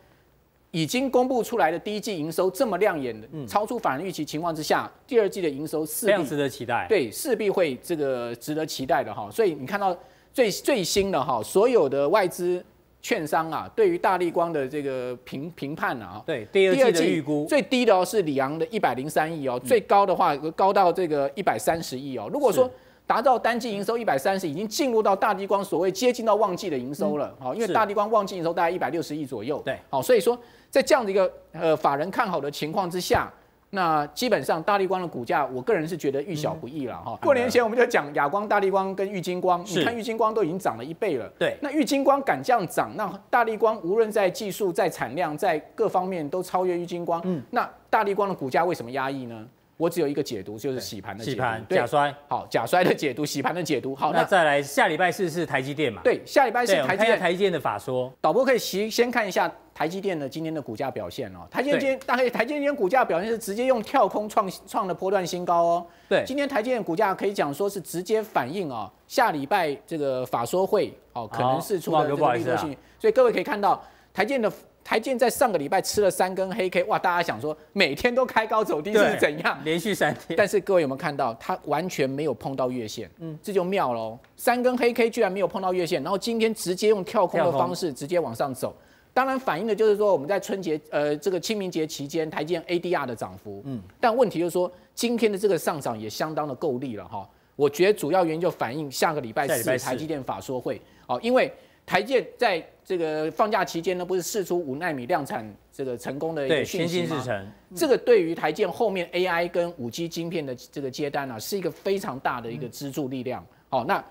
已经公布出来的第一季营收这么亮眼的，超出法人预期情况之下，第二季的营收势必值得期待。对，势必会这个值得期待的哈。所以你看到最最新的哈，所有的外资。券商啊，对于大立光的这个评评判啊，对第二季的预估。最低的哦是里昂的一百零三亿哦，嗯、最高的话高到这个一百三十亿哦。如果说达到单季营收一百三十，已经进入到大立光所谓接近到旺季的营收了，好、嗯，因为大立光旺季营收大概一百六十亿左右，对，好，所以说在这样的一个呃法人看好的情况之下。那基本上大力光的股价，我个人是觉得遇小不易了哈。过年前我们就讲亚光、大力光跟玉晶光，你看玉晶光都已经涨了一倍了。对，那玉晶光敢这样涨，那大力光无论在技术、在产量、在各方面都超越玉晶光。嗯，那大力光的股价为什么压抑呢？我只有一个解读，就是洗盘的解读，洗盘假摔，好，假摔的解读，洗盘的解读。好，那再来下礼拜四是台积电嘛？对，下礼拜四台积电台积电的法说，导播可以先先看一下台积电的今天的股价表现哦。台积电今天大概台积电今天股价表现是直接用跳空创创了波段新高哦。对，今天台积电股价可以讲说是直接反映哦，下礼拜这个法说会哦可能是出了这个利多讯息，所以各位可以看到台积电的。台建在上个礼拜吃了三根黑 K，哇！大家想说每天都开高走低是怎样？连续三天。但是各位有没有看到，它完全没有碰到月线？嗯，这就妙喽。三根黑 K 居然没有碰到月线，然后今天直接用跳空的方式直接往上走。当然反映的就是说我们在春节呃这个清明节期间台积 ADR 的涨幅。嗯。但问题就是说今天的这个上涨也相当的够力了哈。我觉得主要原因就反映下个礼拜四台积电法说会哦，因为。台积在这个放假期间呢，不是试出五纳米量产这个成功的一个讯息吗？这个对于台积后面 AI 跟五 G 晶片的这个接单啊，是一个非常大的一个支柱力量。好，那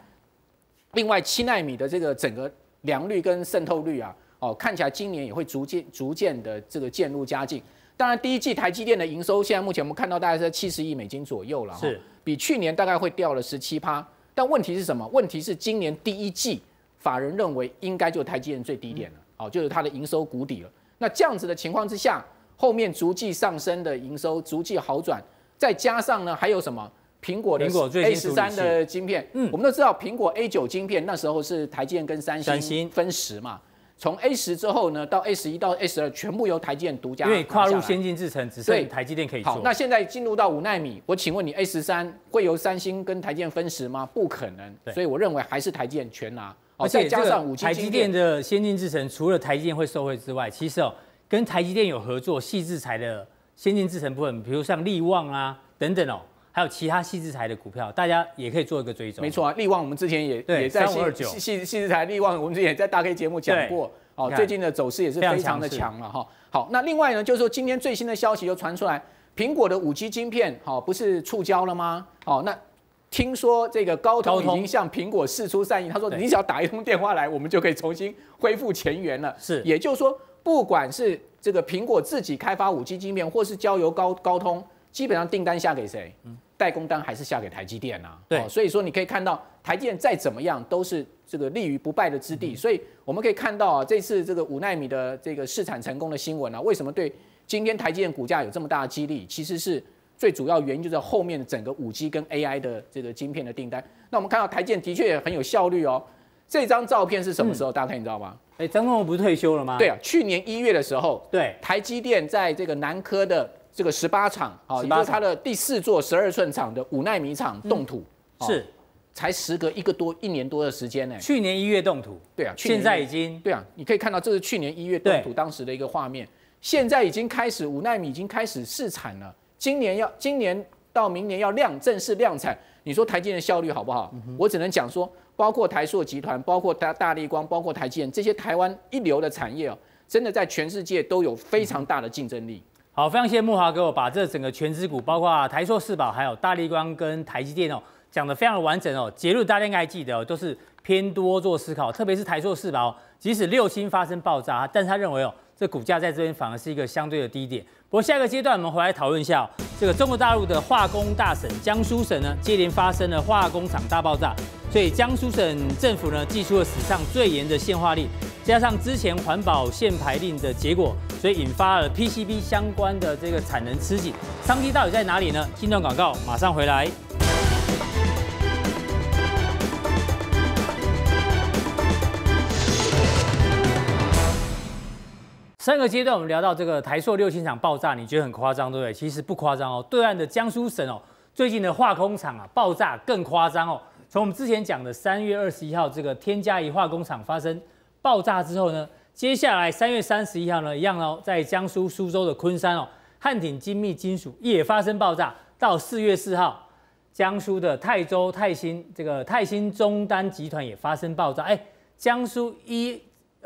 另外七纳米的这个整个良率跟渗透率啊，哦，看起来今年也会逐渐逐渐的这个渐入佳境。当然，第一季台积电的营收现在目前我们看到大概是在七十亿美金左右了，是比去年大概会掉了十七趴。但问题是什么？问题是今年第一季。法人认为应该就台积电最低点了，哦，就是它的营收谷底了。那这样子的情况之下，后面逐季上升的营收逐季好转，再加上呢还有什么？苹果的 A 十三的晶片，嗯，我们都知道苹果 A 九晶片那时候是台积电跟三星分时嘛，从 A 十之后呢到 A 十一到 A 十二全部由台积电独家，因为跨入先进制程只剩台积电可以做。好，那现在进入到五纳米，我请问你 A 十三会由三星跟台积电分时吗？不可能，所以我认为还是台积电全拿。而且加上五 G 台积电的先进制程，除了台积电会受惠之外，其实哦，跟台积电有合作细制材的先进制程部分，比如像力旺啊等等哦，还有其他细制材的股票，大家也可以做一个追踪。没错啊，力旺我们之前也对也在矽矽矽智财力旺，我们之前也在大 K 节目讲过哦，最近的走势也是非常的强了哈。好，那另外呢，就是说今天最新的消息又传出来，苹果的五 G 晶片好不是触礁了吗？哦，那。听说这个高通已经向苹果释出善意，他说你只要打一通电话来，我们就可以重新恢复前缘了。是，也就是说，不管是这个苹果自己开发五 G 晶片，或是交由高高通，基本上订单下给谁？代工单还是下给台积电啊？对，所以说你可以看到台积电再怎么样都是这个立于不败的之地。所以我们可以看到啊，这次这个五纳米的这个试产成功的新闻啊，为什么对今天台积电股价有这么大的激励？其实是。最主要原因就是后面整个五 G 跟 AI 的这个晶片的订单。那我们看到台建的确也很有效率哦。这张照片是什么时候？大家看，你知道吗？哎，张忠谋不是退休了吗？对啊，去年一月的时候，对，台积电在这个南科的这个十八厂，啊，也就是它的第四座十二寸厂的五纳米厂动土，是，才时隔一个多一年多的时间呢。去年一月动土，对啊，现在已经，对啊，你可以看到这是去年一月动土当时的一个画面，现在已经开始五纳米已经开始试产了，今年要今年。到明年要量正式量产，你说台积电的效率好不好？我只能讲说，包括台塑集团，包括大大立光，包括台积电这些台湾一流的产业哦，真的在全世界都有非常大的竞争力。好，非常谢谢慕驊给我把这整个全资股，包括台塑四宝，还有大立光跟台积电哦，讲得非常的完整哦。结论大家应该还记得，都是偏多做思考，特别是台塑四宝，即使六星发生爆炸，但是他认为哦。这股价在这边反而是一个相对的低点。不过下一个阶段，我们回来讨论一下、哦、这个中国大陆的化工大省江苏省呢，接连发生了化工厂大爆炸，所以江苏省政府呢，祭出了史上最严的限化令，加上之前环保限牌令的结果，所以引发了 PCB 相关的这个产能吃紧，商机到底在哪里呢？进段广告，马上回来。三个阶段，我们聊到这个台塑六轻厂爆炸，你觉得很夸张，对不对？其实不夸张哦。对岸的江苏省哦，最近的化工厂啊爆炸更夸张哦。从我们之前讲的三月二十一号这个天嘉宜化工厂发生爆炸之后呢，接下来三月三十一号呢，一样哦，在江苏苏州的昆山哦，汉鼎精密金属也发生爆炸。到四月四号，江苏的泰州泰兴这个泰兴中丹集团也发生爆炸。哎，江苏一。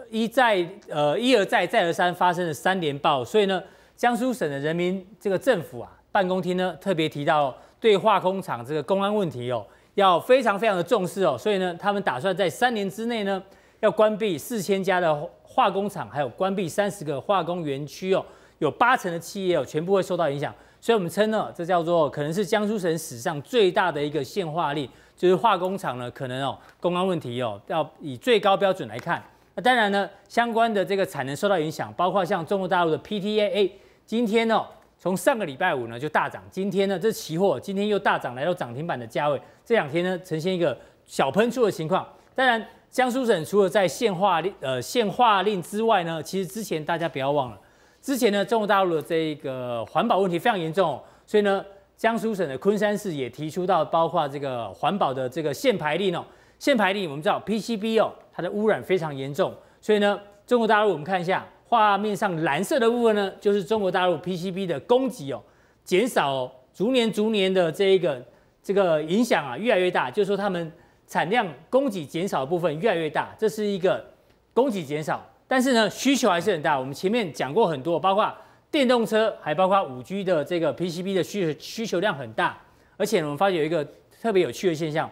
一再呃一而再再而三发生了三连爆，所以呢，江苏省的人民这个政府啊办公厅呢特别提到对化工厂这个公安问题哦要非常非常的重视哦，所以呢，他们打算在三年之内呢要关闭四千家的化工厂，还有关闭三十个化工园区哦，有八成的企业哦全部会受到影响，所以我们称呢这叫做可能是江苏省史上最大的一个限化令，就是化工厂呢可能哦公安问题哦要以最高标准来看。那当然呢，相关的这个产能受到影响，包括像中国大陆的 PTAA，今天呢，从上个礼拜五呢就大涨，今天呢这期货今天又大涨，来到涨停板的价位，这两天呢呈现一个小喷出的情况。当然，江苏省除了在限化令呃限化令之外呢，其实之前大家不要忘了，之前呢中国大陆的这个环保问题非常严重，所以呢江苏省的昆山市也提出到包括这个环保的这个限排令哦。限排令，我们知道 PCB 哦，它的污染非常严重，所以呢，中国大陆我们看一下画面上蓝色的部分呢，就是中国大陆 PCB 的供给哦减少哦，逐年逐年的这一个这个影响啊越来越大，就是说他们产量供给减少的部分越来越大，这是一个供给减少，但是呢需求还是很大。我们前面讲过很多，包括电动车，还包括五 G 的这个 PCB 的需求需求量很大，而且我们发现有一个特别有趣的现象。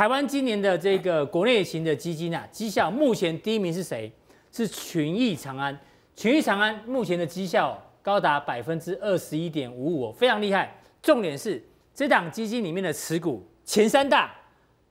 台湾今年的这个国内型的基金啊，绩效目前第一名是谁？是群益长安。群益长安目前的绩效高达百分之二十一点五五，非常厉害。重点是这档基金里面的持股前三大，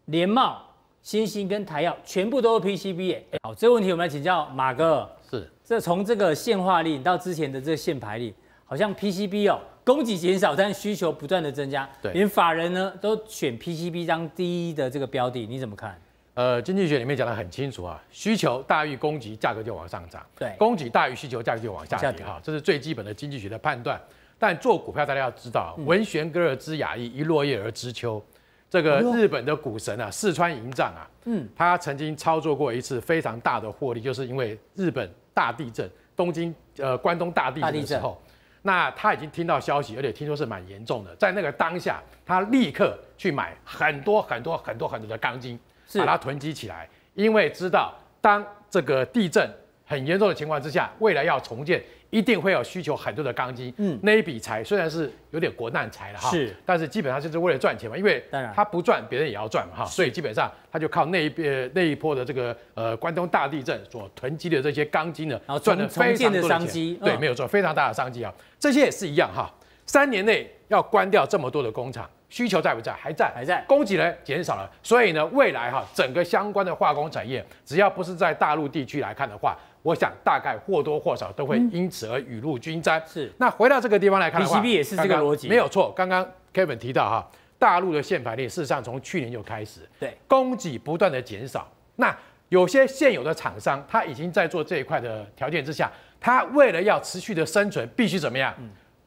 联茂、新兴跟台药全部都是 PCB。好，这个问题我们来请教马哥。是，这从这个限化令到之前的这个限牌令，好像 PCB 哦。供给减少，但需求不断的增加，对，连法人呢都选 PCB 当第一的这个标的，你怎么看？呃，经济学里面讲得很清楚啊，需求大于供给，价格就往上涨；对，供给大于需求，价格就往下跌。哈，这是最基本的经济学的判断。但做股票，大家要知道，文玄哥儿之雅意，一落叶而知秋。这个日本的股神啊，四川银藏啊，嗯，他曾经操作过一次非常大的获利，就是因为日本大地震，东京呃关东大地震的时候。那他已经听到消息，而且听说是蛮严重的。在那个当下，他立刻去买很多很多很多很多的钢筋，把它囤积起来，因为知道当这个地震很严重的情况之下，未来要重建。一定会有需求很多的钢筋，嗯，那一笔财虽然是有点国难财了哈，是，但是基本上就是为了赚钱嘛，因为他不赚，别人也要赚嘛哈，所以基本上他就靠那一边那一波的这个呃关东大地震所囤积的这些钢筋呢，然后赚了非常多的商机，对，没有错，非常大的商机啊，这些也是一样哈，三年内要关掉这么多的工厂，需求在不在？还在，还在，供给呢减少了，所以呢，未来哈整个相关的化工产业，只要不是在大陆地区来看的话。我想大概或多或少都会因此而雨露均沾。是，那回到这个地方来看的话，PCB 也是这个逻辑，没有错。刚刚 Kevin 提到哈，大陆的限牌令事实上从去年就开始，对，供给不断的减少。那有些现有的厂商，他已经在做这一块的条件之下，他为了要持续的生存，必须怎么样？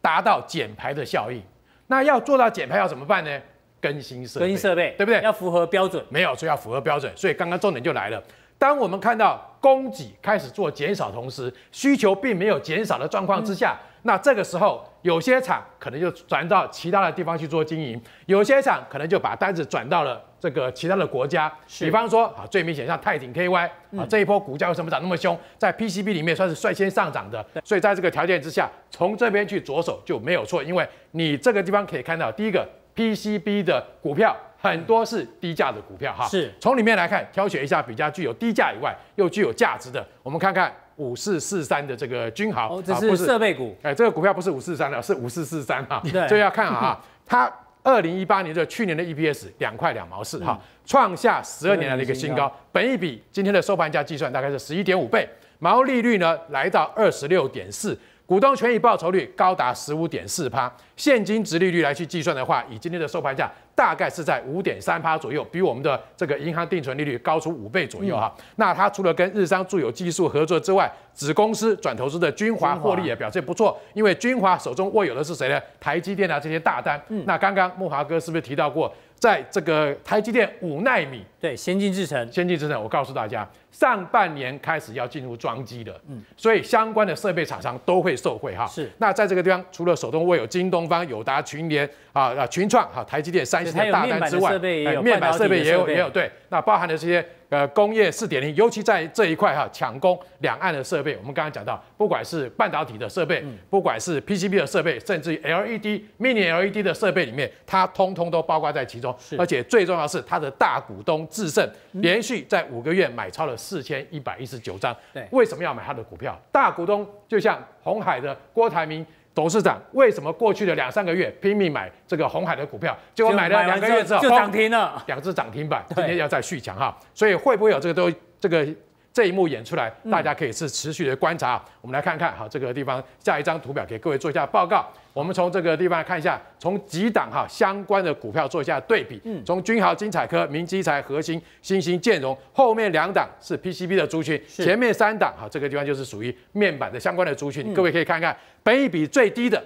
达到减排的效应。那要做到减排要怎么办呢？更新设备，更新设备，对不对？要符合标准。没有，所以要符合标准。所以刚刚重点就来了。当我们看到供给开始做减少，同时需求并没有减少的状况之下，那这个时候有些厂可能就转到其他的地方去做经营，有些厂可能就把单子转到了这个其他的国家。比方说啊，最明显像泰鼎 KY 啊，这一波股价为什么涨那么凶？在 PCB 里面算是率先上涨的，所以在这个条件之下，从这边去着手就没有错，因为你这个地方可以看到，第一个 PCB 的股票。很多是低价的股票哈，是从里面来看，挑选一下比较具有低价以外又具有价值的。我们看看五四四三的这个君豪，哦，这是设备股，哎，这个股票不是五四三的，是五四四三哈。对，所以要看啊，它二零一八年的去年的 EPS 两块两毛四哈，创下十二年来的一个新高，本一比今天的收盘价计算大概是十一点五倍。毛利率呢来到二十六点四。股东权益报酬率高达十五点四趴，现金值利率来去计算的话，以今天的收盘价大概是在五点三趴左右，比我们的这个银行定存利率高出五倍左右哈。嗯、那它除了跟日商住友技术合作之外，子公司转投资的君华获利也表现不错，因为君华手中握有的是谁呢？台积电啊这些大单。嗯、那刚刚木华哥是不是提到过？在这个台积电五纳米，对，先进制程，先进制程，我告诉大家，上半年开始要进入装机的，嗯，所以相关的设备厂商都会受惠哈。是，那在这个地方，除了手中握有京东方、友达、群联啊啊群创哈、台积电、三星的大单之外，面板设备也有也有对，那包含的这些。呃，工业四点零，尤其在这一块哈，抢攻两岸的设备。我们刚刚讲到，不管是半导体的设备，不管是 PCB 的设备，甚至于 LED、Mini LED 的设备里面，它通通都包括在其中。而且最重要的是，它的大股东智胜连续在五个月买超了四千一百一十九张。对，为什么要买他的股票？大股东就像红海的郭台铭。董事长为什么过去的两三个月拼命买这个红海的股票，结果买了两个月之后就涨停了，两只涨停板，今天要再续强哈，所以会不会有这个都这个？这一幕演出来，大家可以是持续的观察。嗯、我们来看看，好，这个地方下一张图表给各位做一下报告。我们从这个地方来看一下，从几档哈相关的股票做一下对比。嗯，从君豪、精彩科、明基材、核心、新兴、建融，后面两档是 PCB 的族群，前面三档哈这个地方就是属于面板的相关的族群。嗯、各位可以看看，本益比最低的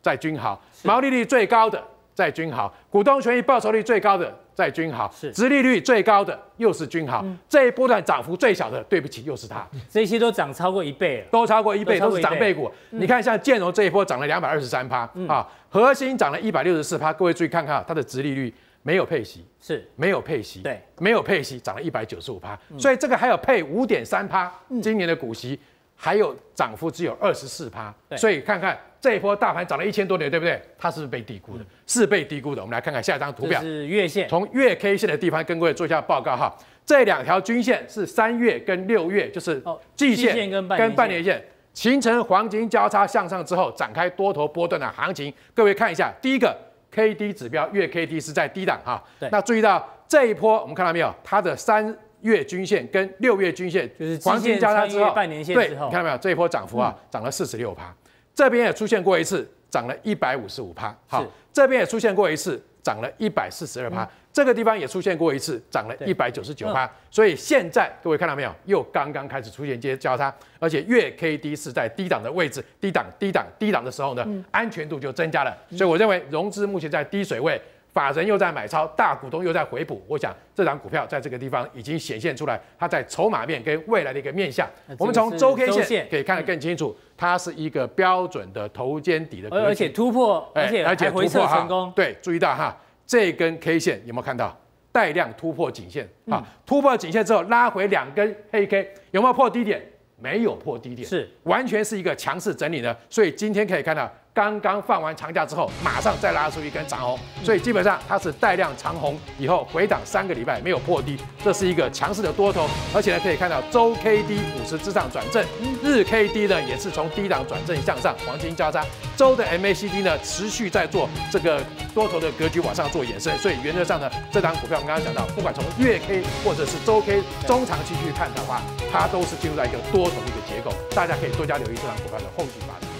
在君豪，毛利率最高的在君豪，股东权益报酬率最高的。在君豪是，殖利率最高的又是君豪，嗯、这一波段涨幅最小的，对不起，又是它。这些都涨超过一倍了，都超过一倍，都，都是长辈股。嗯、你看，像建融这一波涨了两百二十三趴啊，核心涨了一百六十四趴。各位注意看看，它的殖利率没有配息，是。没有配息，对，没有配息，涨了一百九十五趴。嗯、所以这个还有配五点三趴，今年的股息。还有涨幅只有二十四趴，所以看看这一波大盘涨了一千多点，对不对？它是不是被低估的？嗯、是被低估的。我们来看看下一张图表，是月线，从月 K 线的地方跟各位做一下报告哈。这两条均线是三月跟六月，就是季线跟半年线形成黄金交叉向上之后，展开多头波段的行情。各位看一下，第一个 K D 指标月 K D 是在低档哈，那注意到这一波，我们看到没有？它的三。月均线跟六月均线就是黄金交叉之后，半年线对，你看到没有？这一波涨幅啊，涨了四十六趴。这边也出现过一次，涨了一百五十五趴。好，这边也出现过一次，涨了一百四十二趴。这个地方也出现过一次，涨了一百九十九趴。所以现在各位看到没有？又刚刚开始出现这些交叉，而且月 K D 是在低档的位置，低档、低档、低档的时候呢，安全度就增加了。所以我认为融资目前在低水位。法人又在买超，大股东又在回补，我想这张股票在这个地方已经显现出来，它在筹码面跟未来的一个面向。我们从周 K 线可以看得更清楚，它是一个标准的头肩底的格局，而且突破，而且而且突破成功。对，注意到哈，这根 K 线有没有看到带量突破颈线啊？突破颈线之后拉回两根黑 K，有没有破低点？没有破低点，是完全是一个强势整理的。所以今天可以看到。刚刚放完长假之后，马上再拉出一根长红，所以基本上它是带量长红以后回档三个礼拜没有破低，这是一个强势的多头，而且呢可以看到周 K D 五十之上转正，日 K D 呢也是从低档转正向上，黄金交叉，周的 M A C D 呢持续在做这个多头的格局往上做延伸，所以原则上呢这档股票我们刚刚讲到，不管从月 K 或者是周 K 中长期去看的话，它都是进入到一个多头的一个结构，大家可以多加留意这档股票的后续发展。